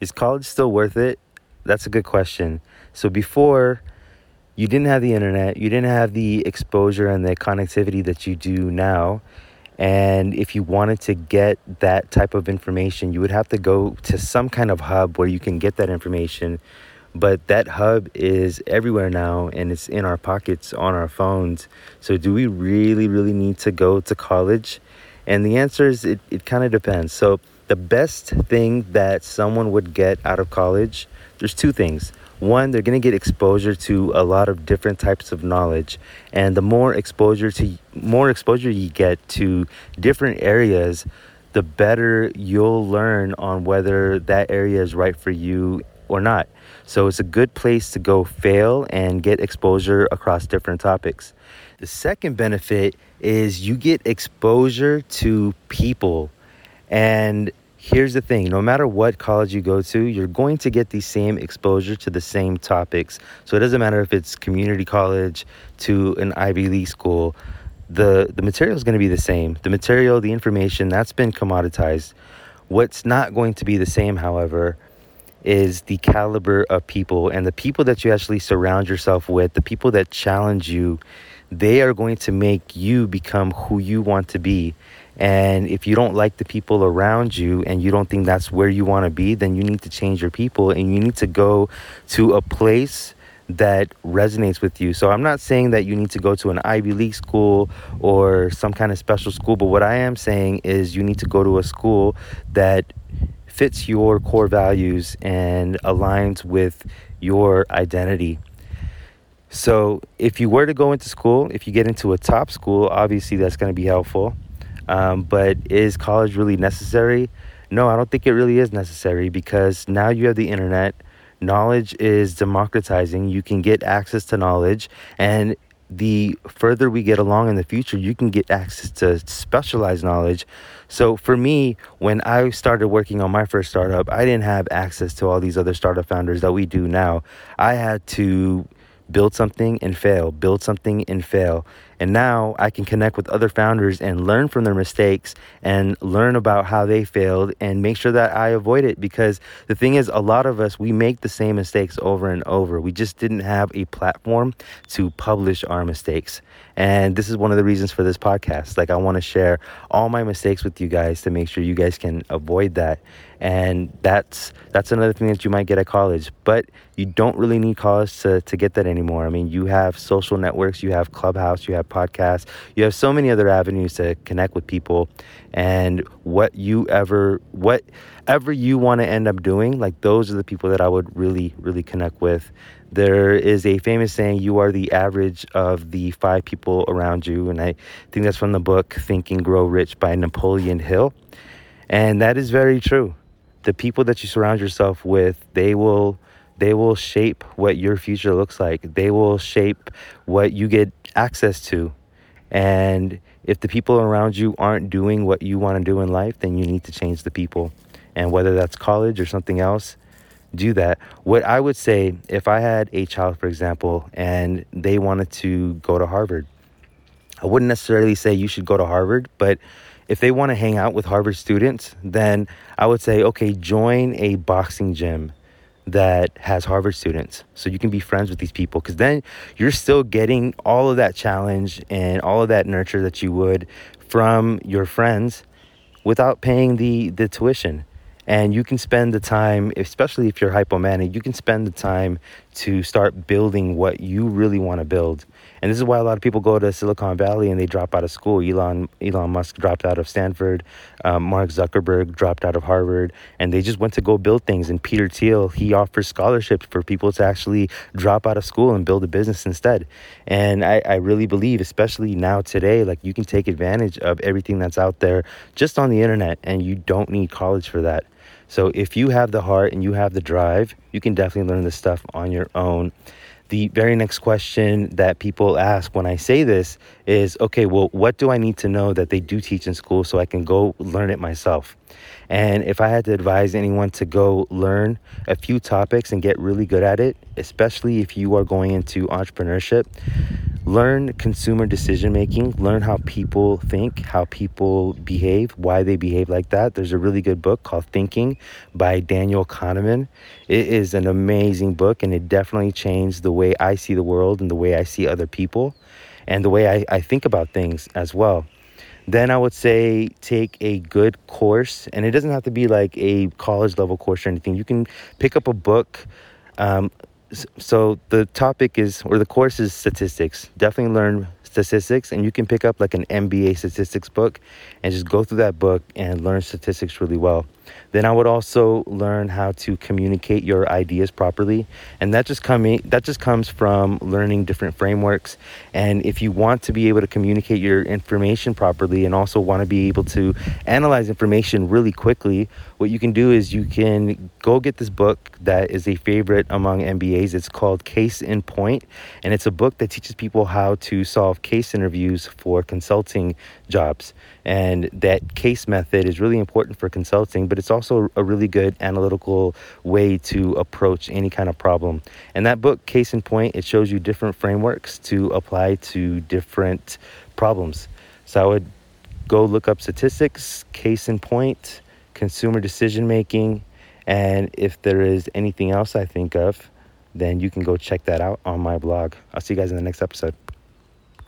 Is college still worth it? That's a good question. So before you didn't have the internet, you didn't have the exposure and the connectivity that you do now. And if you wanted to get that type of information, you would have to go to some kind of hub where you can get that information. But that hub is everywhere now and it's in our pockets on our phones. So, do we really, really need to go to college? And the answer is it, it kind of depends. So, the best thing that someone would get out of college, there's two things. One, they're going to get exposure to a lot of different types of knowledge, and the more exposure to more exposure you get to different areas, the better you'll learn on whether that area is right for you or not. So it's a good place to go fail and get exposure across different topics. The second benefit is you get exposure to people and here's the thing no matter what college you go to, you're going to get the same exposure to the same topics. So it doesn't matter if it's community college to an Ivy League school, the, the material is going to be the same. The material, the information, that's been commoditized. What's not going to be the same, however, is the caliber of people and the people that you actually surround yourself with, the people that challenge you. They are going to make you become who you want to be. And if you don't like the people around you and you don't think that's where you want to be, then you need to change your people and you need to go to a place that resonates with you. So I'm not saying that you need to go to an Ivy League school or some kind of special school, but what I am saying is you need to go to a school that fits your core values and aligns with your identity. So if you were to go into school, if you get into a top school, obviously that's going to be helpful. Um, but is college really necessary? No, I don't think it really is necessary because now you have the internet. Knowledge is democratizing. You can get access to knowledge. And the further we get along in the future, you can get access to specialized knowledge. So for me, when I started working on my first startup, I didn't have access to all these other startup founders that we do now. I had to build something and fail, build something and fail. And now I can connect with other founders and learn from their mistakes and learn about how they failed and make sure that I avoid it. Because the thing is, a lot of us, we make the same mistakes over and over. We just didn't have a platform to publish our mistakes. And this is one of the reasons for this podcast. Like, I want to share all my mistakes with you guys to make sure you guys can avoid that. And that's that's another thing that you might get at college. But you don't really need college to, to get that anymore. I mean, you have social networks, you have Clubhouse, you have podcasts, you have so many other avenues to connect with people. And what you ever, whatever you want to end up doing, like those are the people that I would really, really connect with. There is a famous saying, you are the average of the five people around you. And I think that's from the book Think and Grow Rich by Napoleon Hill. And that is very true. The people that you surround yourself with, they will they will shape what your future looks like. They will shape what you get access to. And if the people around you aren't doing what you want to do in life, then you need to change the people. And whether that's college or something else, do that. What I would say if I had a child, for example, and they wanted to go to Harvard, I wouldn't necessarily say you should go to Harvard, but if they want to hang out with Harvard students, then I would say, okay, join a boxing gym that has Harvard students. So you can be friends with these people because then you're still getting all of that challenge and all of that nurture that you would from your friends without paying the, the tuition and you can spend the time especially if you're hypomanic you can spend the time to start building what you really want to build. And this is why a lot of people go to silicon valley and they drop out of school. Elon elon musk dropped out of stanford. Um, mark zuckerberg dropped out of harvard. And they just went to go build things. And peter thiel he offers scholarships for people to actually drop out of school and build a business instead. And I, I really believe especially now today like you can take advantage of everything that's out there just on the internet. And you don't need college for that so if you have the heart and you have the drive, you can definitely learn this stuff on your own. The very next question that people ask when I say this is okay, well, what do I need to know that they do teach in school so I can go learn it myself? And if I had to advise anyone to go learn a few topics and get really good at it, especially if you are going into entrepreneurship, learn consumer decision making, learn how people think, how people behave, why they behave like that. There's a really good book called Thinking by Daniel Kahneman. It is an amazing book and it definitely changed the way I see the world and the way I see other people and the way I, I think about things as well. Then I would say take a good course, and it doesn't have to be like a college level course or anything. You can pick up a book. Um, so the topic is, or the course is statistics. Definitely learn statistics, and you can pick up like an MBA statistics book and just go through that book and learn statistics really well. Then I would also learn how to communicate your ideas properly, and that just coming that just comes from learning different frameworks. And if you want to be able to communicate your information properly, and also want to be able to analyze information really quickly, what you can do is you can go get this book that is a favorite among MBAs. It's called Case in Point, and it's a book that teaches people how to solve case interviews for consulting jobs. And that case method is really important for consulting, but it's also a really good analytical way to approach any kind of problem. And that book, Case in Point, it shows you different frameworks to apply to different problems. So I would go look up statistics, case in point, consumer decision making, and if there is anything else I think of, then you can go check that out on my blog. I'll see you guys in the next episode.